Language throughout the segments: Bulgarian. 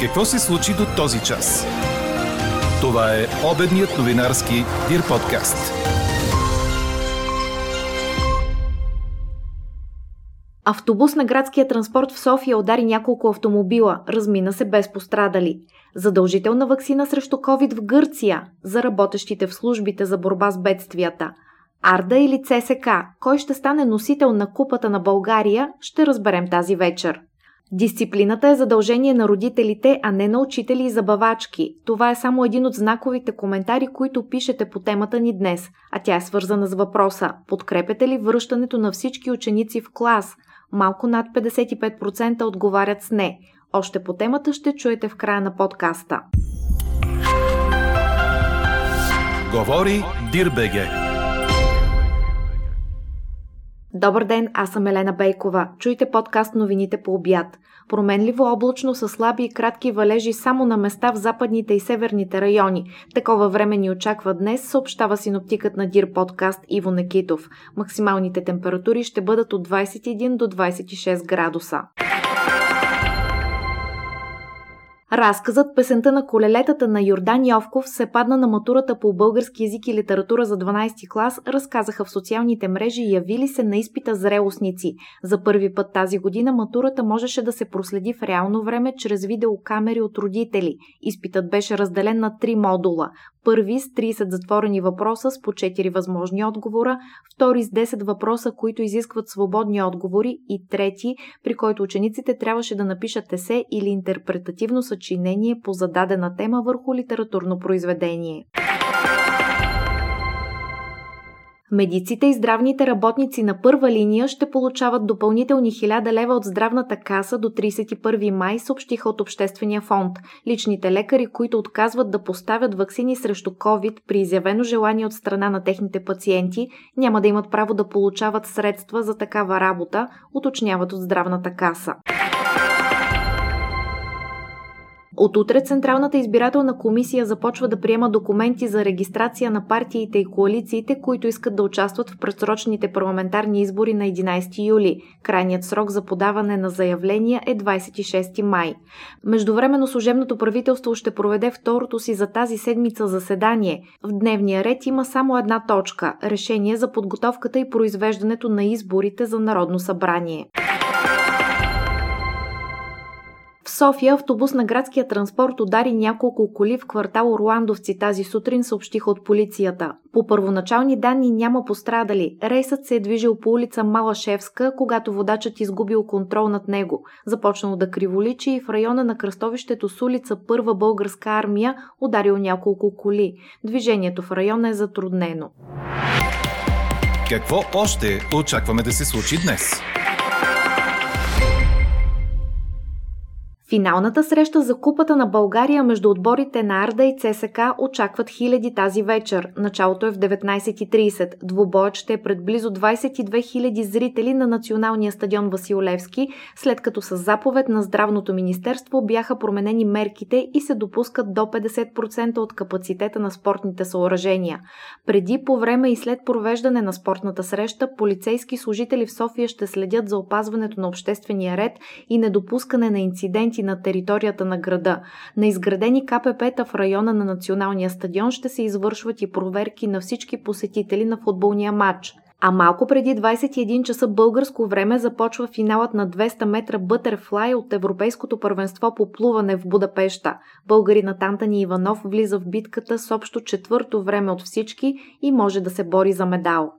Какво се случи до този час? Това е обедният новинарски Дир подкаст. Автобус на градския транспорт в София удари няколко автомобила, размина се без пострадали. Задължителна вакцина срещу COVID в Гърция за работещите в службите за борба с бедствията. Арда или ЦСК, кой ще стане носител на купата на България, ще разберем тази вечер. Дисциплината е задължение на родителите, а не на учители и забавачки. Това е само един от знаковите коментари, които пишете по темата ни днес, а тя е свързана с въпроса Подкрепете ли връщането на всички ученици в клас? Малко над 55% отговарят с не. Още по темата ще чуете в края на подкаста. Говори Дирбеге. Добър ден, аз съм Елена Бейкова. Чуйте подкаст новините по обяд. Променливо облачно с слаби и кратки валежи само на места в западните и северните райони. Такова време ни очаква днес, съобщава синоптикът на Дир подкаст Иво Некитов. Максималните температури ще бъдат от 21 до 26 градуса. Разказът песента на колелетата на Йордан Йовков се падна на матурата по български язик и литература за 12 клас, разказаха в социалните мрежи и явили се на изпита зрелостници. За първи път тази година матурата можеше да се проследи в реално време чрез видеокамери от родители. Изпитът беше разделен на три модула. Първи с 30 затворени въпроса с по 4 възможни отговора, втори с 10 въпроса, които изискват свободни отговори и трети, при който учениците трябваше да напишат есе или интерпретативно съчинение по зададена тема върху литературно произведение. Медиците и здравните работници на първа линия ще получават допълнителни 1000 лева от здравната каса до 31 май, съобщиха от Обществения фонд. Личните лекари, които отказват да поставят вакцини срещу COVID при изявено желание от страна на техните пациенти, няма да имат право да получават средства за такава работа, уточняват от здравната каса. От утре Централната избирателна комисия започва да приема документи за регистрация на партиите и коалициите, които искат да участват в предсрочните парламентарни избори на 11 юли. Крайният срок за подаване на заявления е 26 май. Междувременно служебното правителство ще проведе второто си за тази седмица заседание. В дневния ред има само една точка – решение за подготовката и произвеждането на изборите за Народно събрание. София автобус на градския транспорт удари няколко коли в квартал Орландовци тази сутрин, съобщиха от полицията. По първоначални данни няма пострадали. Рейсът се е движил по улица Малашевска, когато водачът изгубил контрол над него. Започнал да криволичи и в района на кръстовището с улица Първа българска армия ударил няколко коли. Движението в района е затруднено. Какво още очакваме да се случи днес? Финалната среща за купата на България между отборите на Арда и ЦСК очакват хиляди тази вечер. Началото е в 19.30. Двубоят ще е пред близо 22 000 зрители на националния стадион Васил Левски, след като с заповед на Здравното министерство бяха променени мерките и се допускат до 50% от капацитета на спортните съоръжения. Преди, по време и след провеждане на спортната среща, полицейски служители в София ще следят за опазването на обществения ред и недопускане на инциденти обекти на територията на града. На изградени КПП-та в района на националния стадион ще се извършват и проверки на всички посетители на футболния матч. А малко преди 21 часа българско време започва финалът на 200 метра Бътерфлай от Европейското първенство по плуване в Будапешта. Българинът Антони Иванов влиза в битката с общо четвърто време от всички и може да се бори за медал.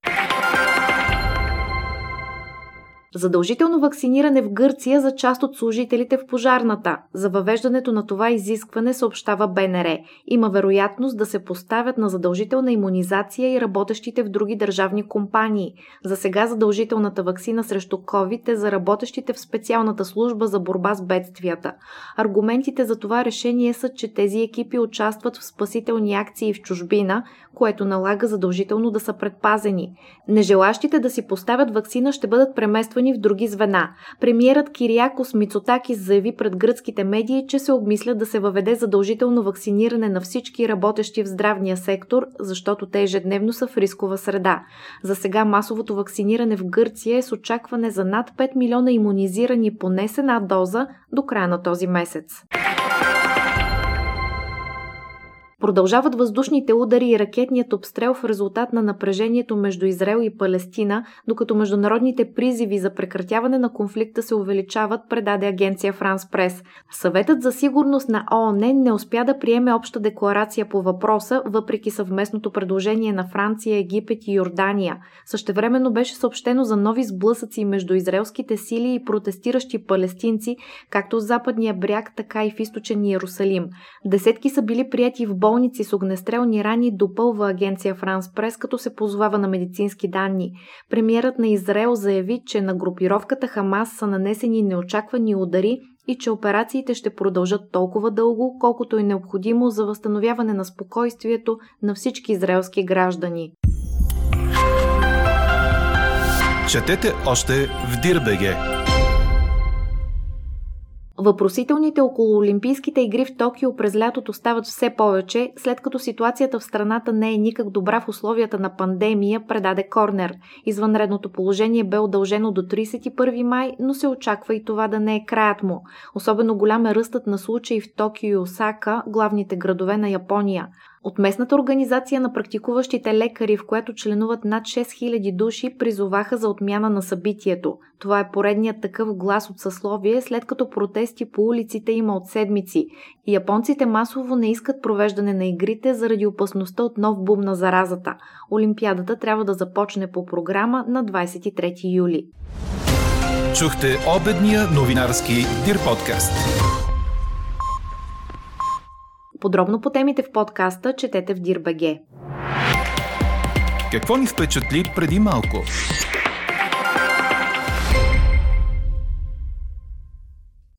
Задължително вакциниране в Гърция за част от служителите в пожарната. За въвеждането на това изискване съобщава БНР. Има вероятност да се поставят на задължителна иммунизация и работещите в други държавни компании. За сега задължителната вакцина срещу COVID е за работещите в специалната служба за борба с бедствията. Аргументите за това решение са, че тези екипи участват в спасителни акции в чужбина, което налага задължително да са предпазени. Нежелащите да си поставят вакцина ще бъдат премествани задействани в други звена. Премиерът Кириакос Мицотакис заяви пред гръцките медии, че се обмисля да се въведе задължително вакциниране на всички работещи в здравния сектор, защото те ежедневно са в рискова среда. За сега масовото вакциниране в Гърция е с очакване за над 5 милиона иммунизирани поне с една доза до края на този месец. Продължават въздушните удари и ракетният обстрел в резултат на напрежението между Израел и Палестина, докато международните призиви за прекратяване на конфликта се увеличават, предаде агенция Франс Прес. Съветът за сигурност на ООН не успя да приеме обща декларация по въпроса, въпреки съвместното предложение на Франция, Египет и Йордания. Същевременно беше съобщено за нови сблъсъци между израелските сили и протестиращи палестинци, както в западния бряг, така и в източен Иерусалим. Десетки са били прияти в болници с огнестрелни рани, допълва агенция Франс Прес, като се позовава на медицински данни. Премьерът на Израел заяви, че на групировката Хамас са нанесени неочаквани удари и че операциите ще продължат толкова дълго, колкото е необходимо за възстановяване на спокойствието на всички израелски граждани. Четете още в Дирбеге. Въпросителните около Олимпийските игри в Токио през лятото стават все повече, след като ситуацията в страната не е никак добра в условията на пандемия, предаде Корнер. Извънредното положение бе удължено до 31 май, но се очаква и това да не е краят му. Особено голям е ръстът на случаи в Токио и Осака, главните градове на Япония. От местната организация на практикуващите лекари, в която членуват над 6000 души, призоваха за отмяна на събитието. Това е поредният такъв глас от съсловие, след като протести по улиците има от седмици. Японците масово не искат провеждане на игрите заради опасността от нов бум на заразата. Олимпиадата трябва да започне по програма на 23 юли. Чухте обедния новинарски Дир подкаст. Подробно по темите в подкаста четете в Дирбаге. Какво ни впечатли преди малко?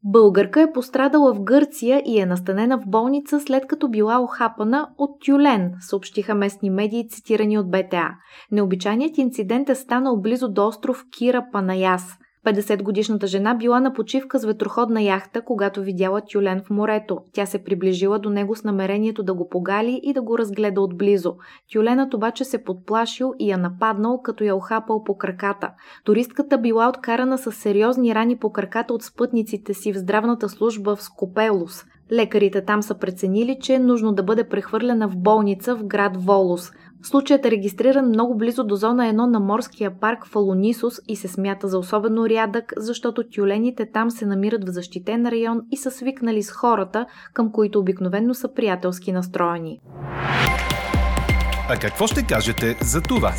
Българка е пострадала в Гърция и е настанена в болница след като била охапана от тюлен, съобщиха местни медии, цитирани от БТА. Необичайният инцидент е станал близо до остров Кира Панаяс – 50-годишната жена била на почивка с ветроходна яхта, когато видяла тюлен в морето. Тя се приближила до него с намерението да го погали и да го разгледа отблизо. Тюленът обаче се подплашил и я нападнал, като я охапал по краката. Туристката била откарана с сериозни рани по краката от спътниците си в здравната служба в Скопелус. Лекарите там са преценили, че е нужно да бъде прехвърлена в болница в град Волос. Случаят е регистриран много близо до зона 1 на морския парк Фалонисус и се смята за особено рядък, защото тюлените там се намират в защитен район и са свикнали с хората, към които обикновенно са приятелски настроени. А какво ще кажете за това?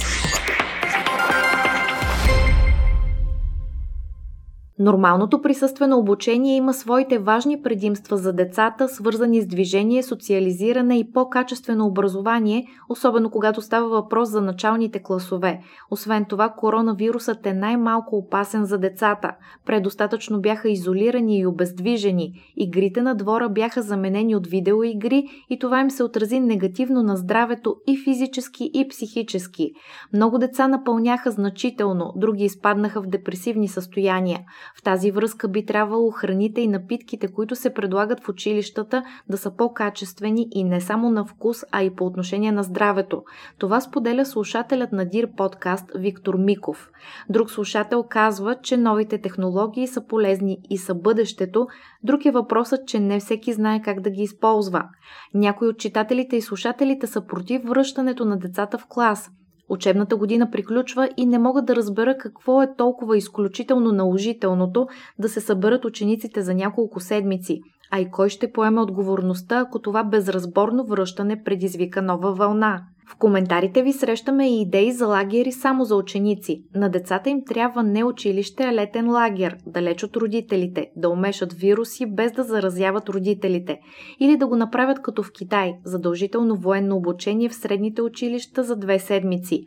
Нормалното присъствено обучение има своите важни предимства за децата, свързани с движение, социализиране и по-качествено образование, особено когато става въпрос за началните класове. Освен това, коронавирусът е най-малко опасен за децата. Предостатъчно бяха изолирани и обездвижени. Игрите на двора бяха заменени от видеоигри и това им се отрази негативно на здравето и физически и психически. Много деца напълняха значително, други изпаднаха в депресивни състояния. В тази връзка би трябвало храните и напитките, които се предлагат в училищата, да са по-качествени и не само на вкус, а и по отношение на здравето. Това споделя слушателят на Дир подкаст Виктор Миков. Друг слушател казва, че новите технологии са полезни и са бъдещето. Друг е въпросът, че не всеки знае как да ги използва. Някои от читателите и слушателите са против връщането на децата в клас – Учебната година приключва и не мога да разбера какво е толкова изключително наложителното да се съберат учениците за няколко седмици, а и кой ще поеме отговорността, ако това безразборно връщане предизвика нова вълна. В коментарите ви срещаме и идеи за лагери само за ученици. На децата им трябва не училище, а летен лагер, далеч от родителите, да умешат вируси без да заразяват родителите. Или да го направят като в Китай, задължително военно обучение в средните училища за две седмици.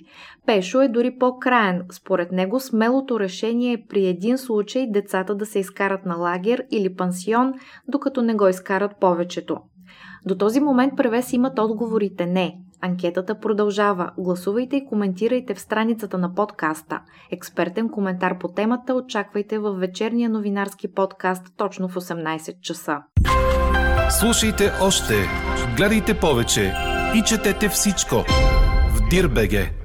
Пешо е дори по-краен. Според него смелото решение е при един случай децата да се изкарат на лагер или пансион, докато не го изкарат повечето. До този момент превес имат отговорите не. Анкетата продължава. Гласувайте и коментирайте в страницата на подкаста. Експертен коментар по темата очаквайте във вечерния новинарски подкаст точно в 18 часа. Слушайте още, гледайте повече и четете всичко в Дирбеге.